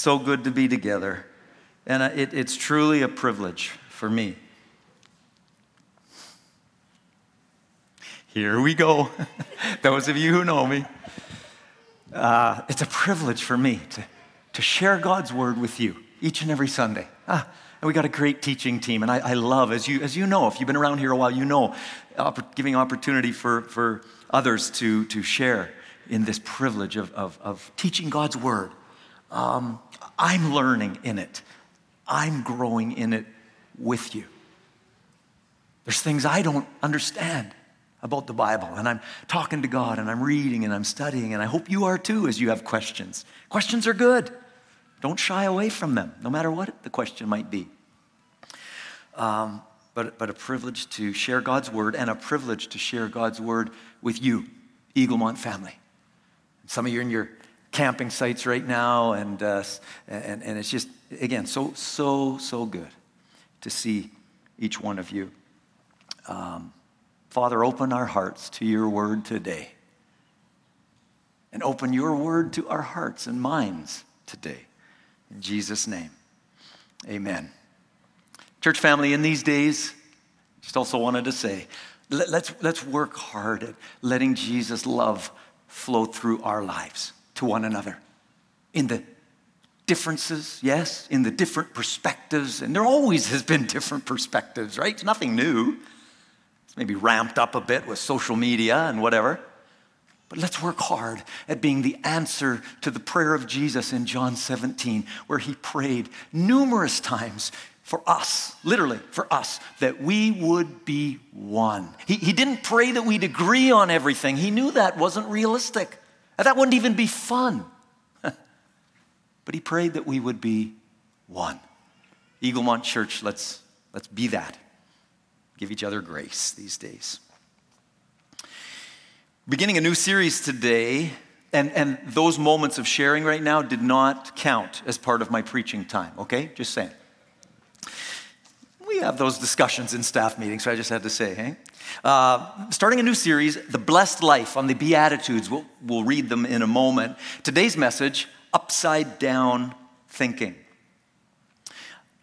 so good to be together. And uh, it, it's truly a privilege for me. Here we go. Those of you who know me, uh, it's a privilege for me to, to share God's word with you each and every Sunday. Ah, and we got a great teaching team, and I, I, love, as you, as you know, if you've been around here a while, you know, opp- giving opportunity for, for others to, to share in this privilege of, of, of teaching God's word. Um, I'm learning in it. I'm growing in it with you. There's things I don't understand about the Bible, and I'm talking to God, and I'm reading, and I'm studying, and I hope you are too as you have questions. Questions are good. Don't shy away from them, no matter what the question might be. Um, but, but a privilege to share God's word and a privilege to share God's word with you, Eaglemont family. Some of you are in your camping sites right now, and, uh, and, and it's just, again, so, so, so good to see each one of you. Um, Father, open our hearts to your word today. And open your word to our hearts and minds today. In Jesus' name, amen. Church family, in these days, just also wanted to say, let, let's, let's work hard at letting Jesus' love flow through our lives to one another in the differences, yes, in the different perspectives. And there always has been different perspectives, right? It's nothing new. It's maybe ramped up a bit with social media and whatever. But let's work hard at being the answer to the prayer of Jesus in John 17, where he prayed numerous times for us, literally for us, that we would be one. He, he didn't pray that we'd agree on everything. He knew that wasn't realistic. That wouldn't even be fun. but he prayed that we would be one. Eaglemont Church, let's, let's be that. Give each other grace these days beginning a new series today, and, and those moments of sharing right now did not count as part of my preaching time, okay? Just saying. We have those discussions in staff meetings, so I just had to say, hey? Uh, starting a new series, The Blessed Life on the Beatitudes. We'll, we'll read them in a moment. Today's message, Upside Down Thinking.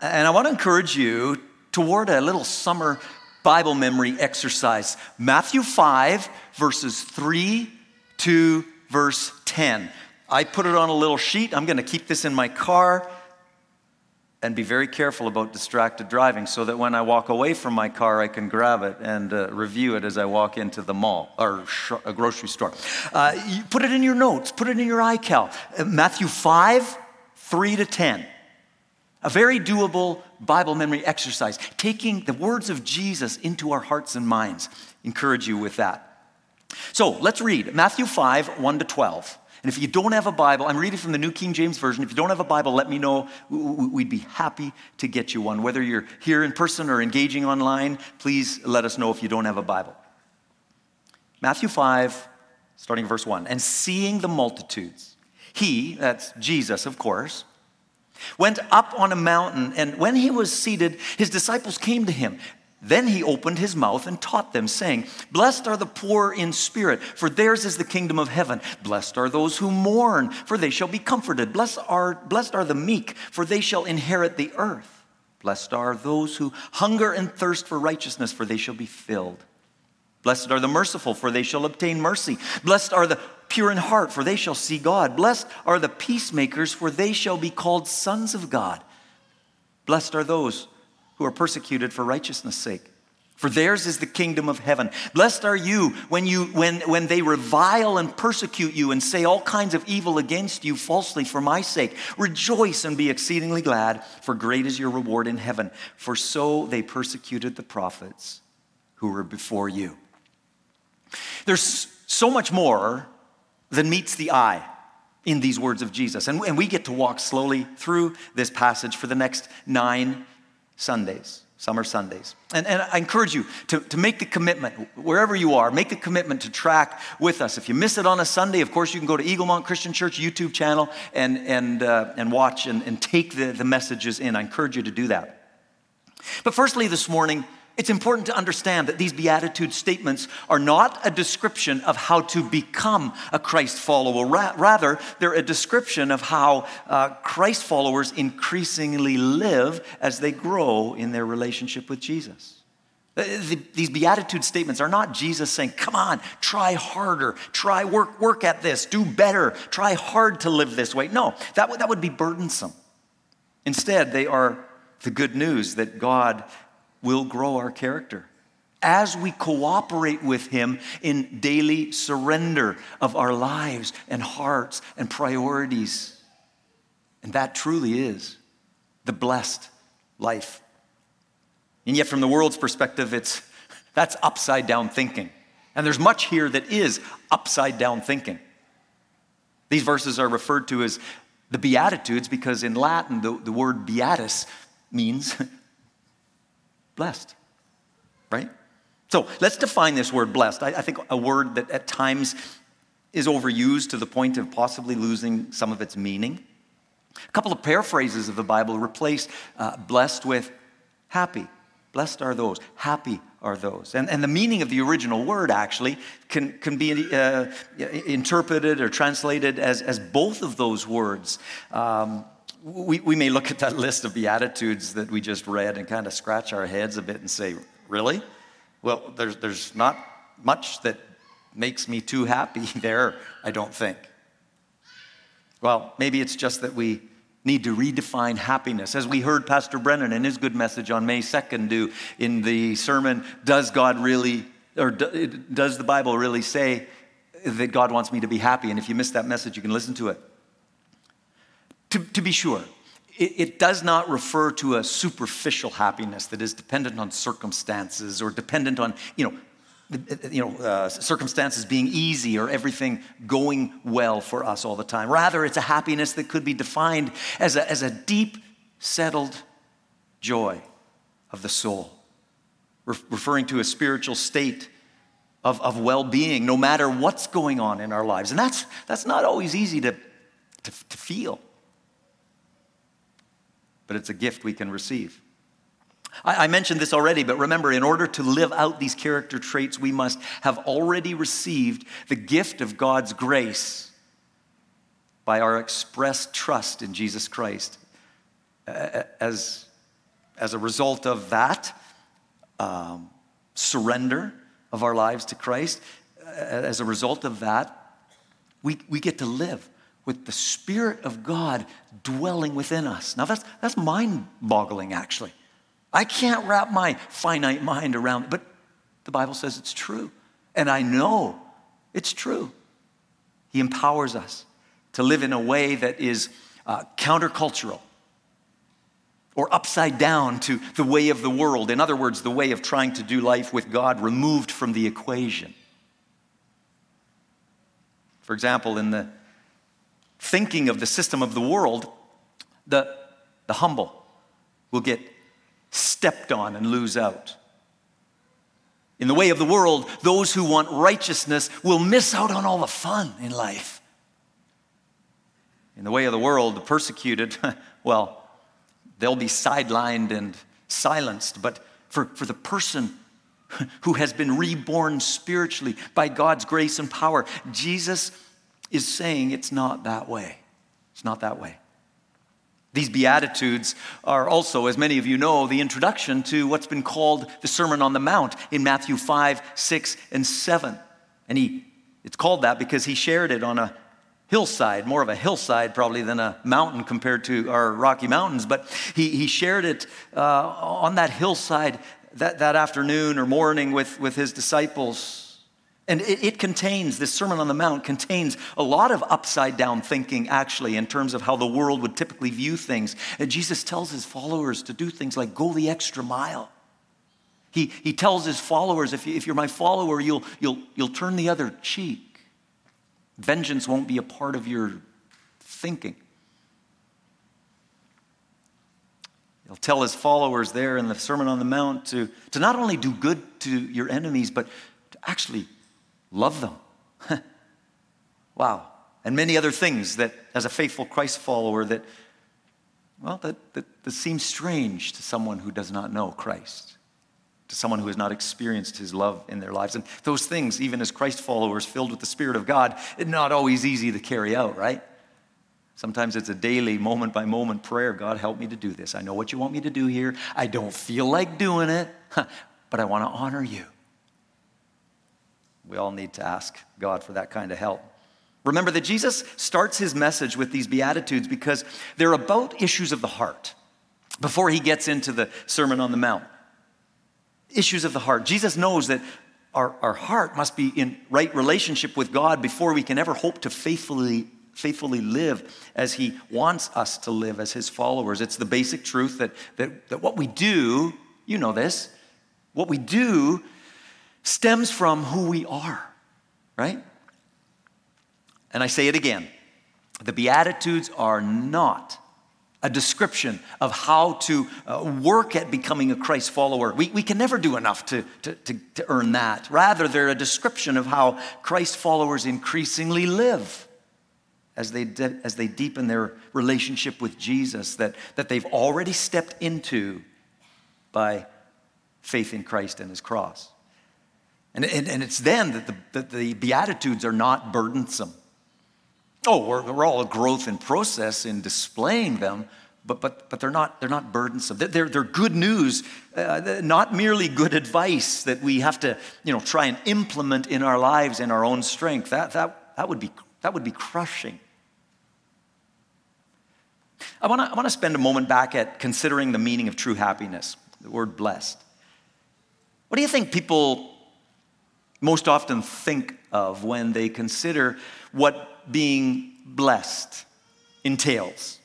And I want to encourage you toward a little summer Bible memory exercise. Matthew 5, verses 3 to verse 10. I put it on a little sheet. I'm going to keep this in my car and be very careful about distracted driving so that when I walk away from my car, I can grab it and uh, review it as I walk into the mall or sh- a grocery store. Uh, put it in your notes, put it in your iCal. Uh, Matthew 5, 3 to 10. A very doable Bible memory exercise, taking the words of Jesus into our hearts and minds. Encourage you with that. So let's read Matthew 5, 1 to 12. And if you don't have a Bible, I'm reading from the New King James Version. If you don't have a Bible, let me know. We'd be happy to get you one. Whether you're here in person or engaging online, please let us know if you don't have a Bible. Matthew 5, starting verse 1. And seeing the multitudes, he, that's Jesus, of course, went up on a mountain, and when he was seated, his disciples came to him. Then he opened his mouth and taught them, saying, Blessed are the poor in spirit, for theirs is the kingdom of heaven. Blessed are those who mourn, for they shall be comforted. Blessed are, blessed are the meek, for they shall inherit the earth. Blessed are those who hunger and thirst for righteousness, for they shall be filled. Blessed are the merciful, for they shall obtain mercy. Blessed are the pure in heart, for they shall see God. Blessed are the peacemakers, for they shall be called sons of God. Blessed are those who are persecuted for righteousness' sake. For theirs is the kingdom of heaven. Blessed are you when, you when, when they revile and persecute you and say all kinds of evil against you falsely for my sake. Rejoice and be exceedingly glad, for great is your reward in heaven. For so they persecuted the prophets who were before you. There's so much more than meets the eye in these words of Jesus. And, and we get to walk slowly through this passage for the next nine Sundays, summer Sundays. And, and I encourage you to, to make the commitment, wherever you are, make the commitment to track with us. If you miss it on a Sunday, of course, you can go to Eaglemont Christian Church YouTube channel and, and, uh, and watch and, and take the, the messages in. I encourage you to do that. But firstly, this morning, It's important to understand that these Beatitude statements are not a description of how to become a Christ follower. Ra- rather, they're a description of how uh, Christ followers increasingly live as they grow in their relationship with Jesus. Uh, these beatitude statements are not Jesus saying, come on, try harder, try work, work at this, do better, try hard to live this way. No, that, that would be burdensome. Instead, they are the good news that God will grow our character as we cooperate with Him in daily surrender of our lives and hearts and priorities. And that truly is the blessed life. And yet, from the world's perspective, it's, that's upside down thinking. And there's much here that is upside down thinking. These verses are referred to as the Beatitudes because in Latin, the, the word beatus means blessed, right? So let's define this word blessed. I, I, think a word that at times is overused to the point of possibly losing some of its meaning. A couple of paraphrases of the Bible replace uh, blessed with happy. Blessed are those, happy are those. And, and the meaning of the original word actually can, can be uh, interpreted or translated as, as both of those words. Um, we, we may look at that list of Beatitudes that we just read and kind of scratch our heads a bit and say, really? Well, there's, there's not much that makes me too happy there, I don't think. Well, maybe it's just that we need to redefine happiness. As we heard Pastor Brennan in his good message on May 2nd do in the sermon, Does God really, or does the Bible really say that God wants me to be happy? And if you missed that message, you can listen to it. To, to be sure, it, it does not refer to a superficial happiness that is dependent on circumstances or dependent on, you know, you know, uh, circumstances being easy or everything going well for us all the time. Rather, it's a happiness that could be defined as a, as a deep, settled joy of the soul, Re- referring to a spiritual state of, of well being, no matter what's going on in our lives. And that's, that's not always easy to, to, to feel but it's a gift we can receive. I, I mentioned this already, but remember, in order to live out these character traits, we must have already received the gift of God's grace by our expressed trust in Jesus Christ. As, as a result of that um, surrender of our lives to Christ, as a result of that, we, we get to live with the Spirit of God dwelling within us. Now, that's, that's mind boggling, actually. I can't wrap my finite mind around it, but the Bible says it's true. And I know it's true. He empowers us to live in a way that is uh, countercultural or upside down to the way of the world. In other words, the way of trying to do life with God removed from the equation. For example, in the thinking of the system of the world, the, the humble will get stepped on and lose out. In the way of the world, those who want righteousness will miss out on all the fun in life. In the way of the world, the persecuted, well, they'll be sidelined and silenced. But for, for the person who has been reborn spiritually by God's grace and power, Jesus is saying it's not that way. It's not that way. These Beatitudes are also, as many of you know, the introduction to what's been called the Sermon on the Mount in Matthew 5, 6, and 7. And he, it's called that because he shared it on a hillside, more of a hillside probably than a mountain compared to our Rocky Mountains. But he, he shared it uh, on that hillside that, that afternoon or morning with, with his disciples. And it, it, contains, this Sermon on the Mount contains a lot of upside down thinking, actually, in terms of how the world would typically view things. And Jesus tells his followers to do things like go the extra mile. He, he tells his followers, if, you, if you're my follower, you'll, you'll, you'll turn the other cheek. Vengeance won't be a part of your thinking. He'll tell his followers there in the Sermon on the Mount to, to not only do good to your enemies, but to actually love them. wow. And many other things that, as a faithful Christ follower, that, well, that, that, that seems strange to someone who does not know Christ. to someone who has not experienced his love in their lives. And those things, even as Christ followers filled with the Spirit of God, it's not always easy to carry out, right? Sometimes it's a daily, moment by moment prayer. God, help me to do this. I know what you want me to do here. I don't feel like doing it, but I want to honor you. We all need to ask God for that kind of help. Remember that Jesus starts his message with these Beatitudes because they're about issues of the heart before he gets into the Sermon on the Mount. Issues of the heart. Jesus knows that our, our heart must be in right relationship with God before we can ever hope to faithfully faithfully live as he wants us to live as his followers. It's the basic truth that, that, that what we do, you know this, what we do stems from who we are, right? And I say it again the Beatitudes are not a description of how to uh, work at becoming a Christ follower. We, we can never do enough to, to, to, to earn that. Rather, they're a description of how Christ followers increasingly live as they, de- as they deepen their relationship with Jesus that, that they've already stepped into by faith in Christ and his cross. And, and, and it's then that the, that the Beatitudes are not burdensome. Oh, we're, we're all a growth in process in displaying them, but, but, but they're, not, they're not burdensome. They're, they're good news, uh, not merely good advice that we have to you know, try and implement in our lives in our own strength. That, that, that, would, be, that would be crushing. I want to I wanna spend a moment back at considering the meaning of true happiness, the word blessed. What do you think people most often think of when they consider what being blessed entails?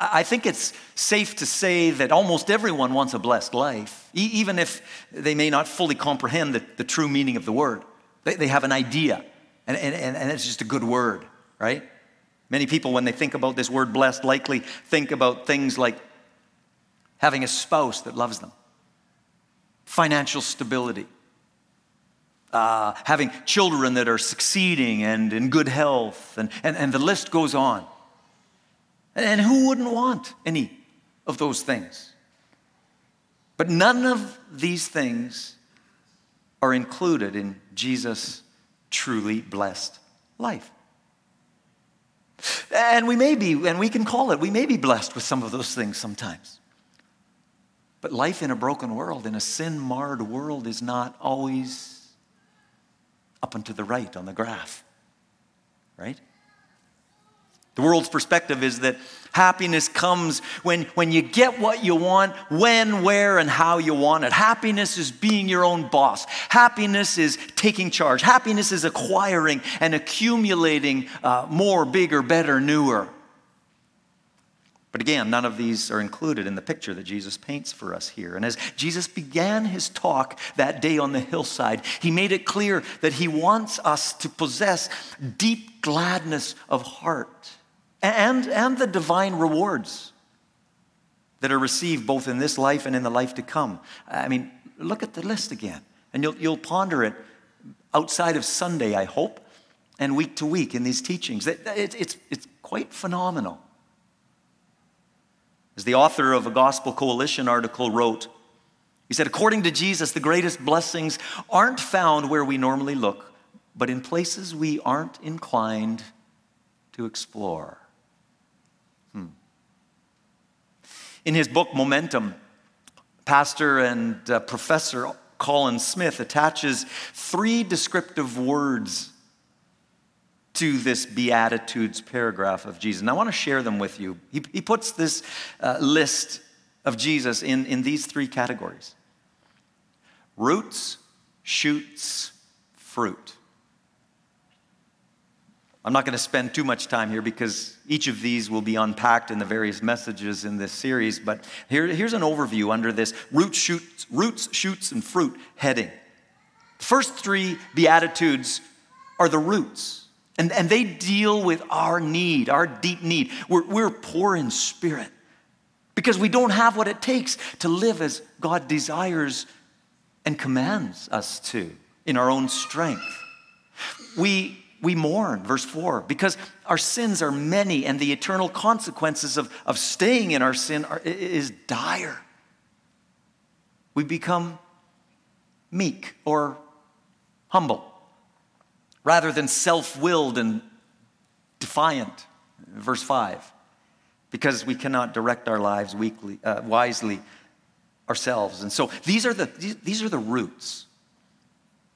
I think it's safe to say that almost everyone wants a blessed life, even if they may not fully comprehend the, the true meaning of the word. They, they have an idea, and, and, and it's just a good word, right? Many people, when they think about this word blessed, likely think about things like having a spouse that loves them, financial stability, uh, having children that are succeeding and in good health, and, and, and the list goes on. And who wouldn't want any of those things? But none of these things are included in Jesus' truly blessed life. And we may be, and we can call it, we may be blessed with some of those things sometimes. But life in a broken world, in a sin marred world, is not always up and to the right on the graph, right? The world's perspective is that happiness comes when, when you get what you want, when, where, and how you want it. Happiness is being your own boss. Happiness is taking charge. Happiness is acquiring and accumulating uh, more, bigger, better, newer. But again, none of these are included in the picture that Jesus paints for us here. And as Jesus began his talk that day on the hillside, he made it clear that he wants us to possess deep gladness of heart and, and the divine rewards that are received both in this life and in the life to come. I mean, look at the list again, and you'll, you'll ponder it outside of Sunday, I hope, and week to week in these teachings. It, it, it's, it's quite phenomenal. As the author of a Gospel Coalition article wrote, he said, according to Jesus, the greatest blessings aren't found where we normally look, but in places we aren't inclined to explore. In his book, Momentum, pastor and uh, professor Colin Smith attaches three descriptive words to this Beatitudes paragraph of Jesus. And I want to share them with you. He, he puts this uh, list of Jesus in, in these three categories roots, shoots, fruit. I'm not going to spend too much time here because each of these will be unpacked in the various messages in this series, but here, here's an overview under this roots, shoots, roots, shoots, and fruit heading. The first three Beatitudes are the roots, and, and they deal with our need, our deep need. We're, we're poor in spirit because we don't have what it takes to live as God desires and commands us to in our own strength. We we mourn, verse 4, because our sins are many and the eternal consequences of, of staying in our sin are, is dire. we become meek or humble rather than self willed and defiant. Verse 5 because we cannot direct our lives weekly, uh, wisely ourselves. And so these are, the, these are the roots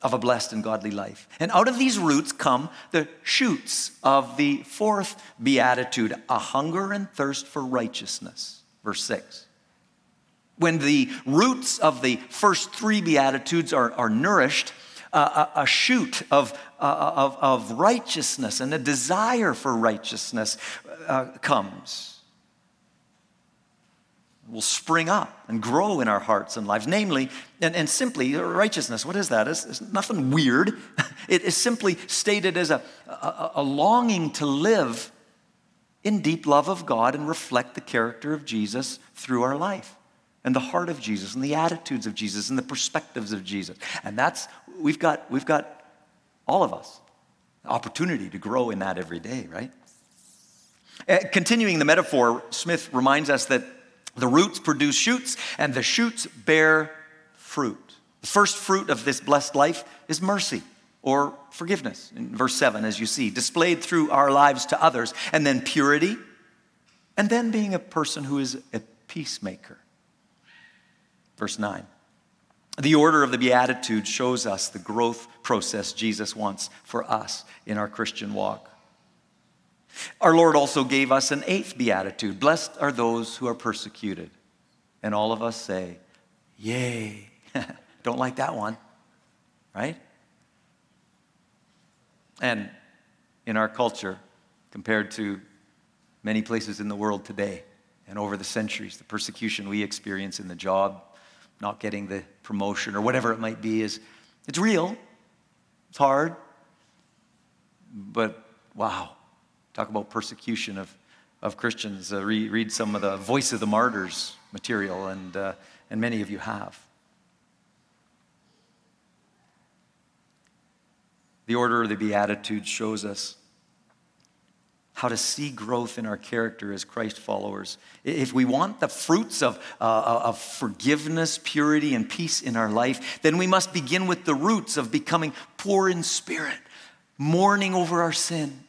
of a blessed and godly life. And out of these roots come the shoots of the fourth beatitude a hunger and thirst for righteousness. Verse 6 when the roots of the first three Beatitudes are, are nourished, a, a, shoot of, of, of, righteousness and a desire for righteousness uh, comes. Will spring up and grow in our hearts and lives. Namely, and, and simply, righteousness, what is that? It's, it's nothing weird. It is simply stated as a, a, a longing to live in deep love of God and reflect the character of Jesus through our life and the heart of Jesus and the attitudes of Jesus and the perspectives of Jesus. And that's, we've got, we've got all of us opportunity to grow in that every day, right? Uh, continuing the metaphor, Smith reminds us that the roots produce shoots and the shoots bear fruit. The first fruit of this blessed life is mercy or forgiveness in verse 7, as you see, displayed through our lives to others, and then purity, and then being a person who is a peacemaker. Verse 9. The order of the Beatitudes shows us the growth process Jesus wants for us in our Christian walk. Our Lord also gave us an eighth beatitude Blessed are those who are persecuted. And all of us say, Yay. Don't like that one, right? And in our culture, compared to many places in the world today and over the centuries, the persecution we experience in the job, not getting the promotion or whatever it might be is it's real. It's hard. But wow. Talk about persecution of, of christians. Uh, read, read some of the voice of the martyrs material and, uh, and many of you have. The order of the beatitudes shows us how to see growth in our character as Christ followers. If we want the fruits of, uh, of forgiveness, purity, and peace in our life, then we must begin with the roots of becoming poor in spirit, mourning over our sin,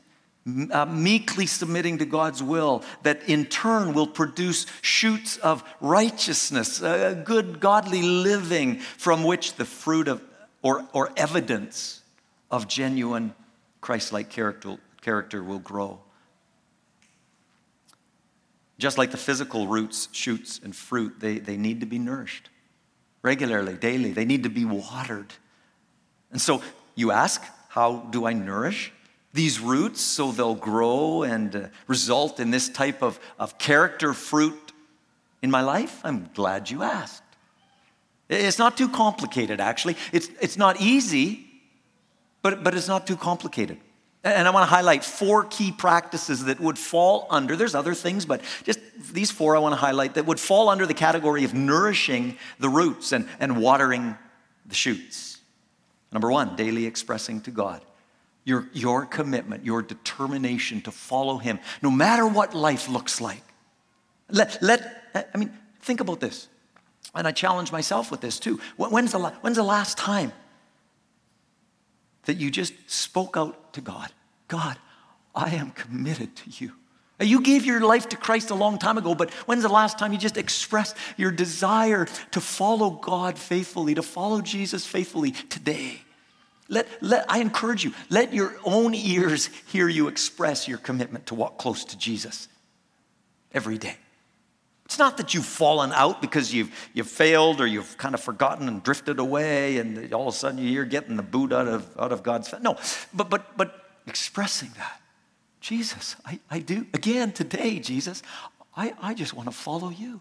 uh, meekly submitting to God's will, that in turn will produce shoots of righteousness, uh, good, godly living, from which the fruit of or, or evidence of genuine Christ like character, character will grow. Just like the physical roots, shoots, and fruit, they, they need to be nourished regularly, daily. They need to be watered. And so you ask, how do I nourish these roots so they'll grow and uh, result in this type of, of character fruit in my life? I'm glad you asked. It's not too complicated, actually. It's, it's not easy, but, but it's not too complicated. And I want to highlight four key practices that would fall under, there's other things, but just these four I want to highlight that would fall under the category of nourishing the roots and, and watering the shoots. Number one, daily expressing to God. Your, your commitment, your determination to follow Him, no matter what life looks like. Let, let I mean, think about this. And I challenge myself with this too. When's the, when's the last time that you just spoke out to God God, I am committed to you. You gave your life to Christ a long time ago, but when's the last time you just expressed your desire to follow God faithfully, to follow Jesus faithfully today? Let, let, I encourage you, let your own ears hear you express your commitment to walk close to Jesus every day. It's not that you've fallen out because you've, you've failed or you've kind of forgotten and drifted away and all of a sudden you're getting the boot out of, out of God's face. No, but, but, but expressing that. Jesus, I, I do. Again, today, Jesus, I, I just want to follow you.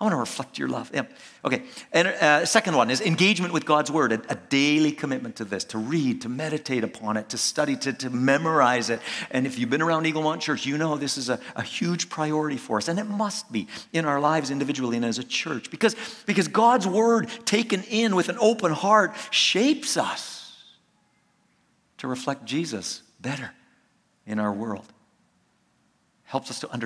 I want to reflect your love. Yeah. Okay. And uh, second one is engagement with God's word, a, a, daily commitment to this, to read, to meditate upon it, to study, to, to memorize it. And if you've been around Eaglemont Church, you know this is a, a huge priority for us. And it must be in our lives individually and as a church because, because God's word taken in with an open heart shapes us to reflect Jesus better in our world. Helps us to understand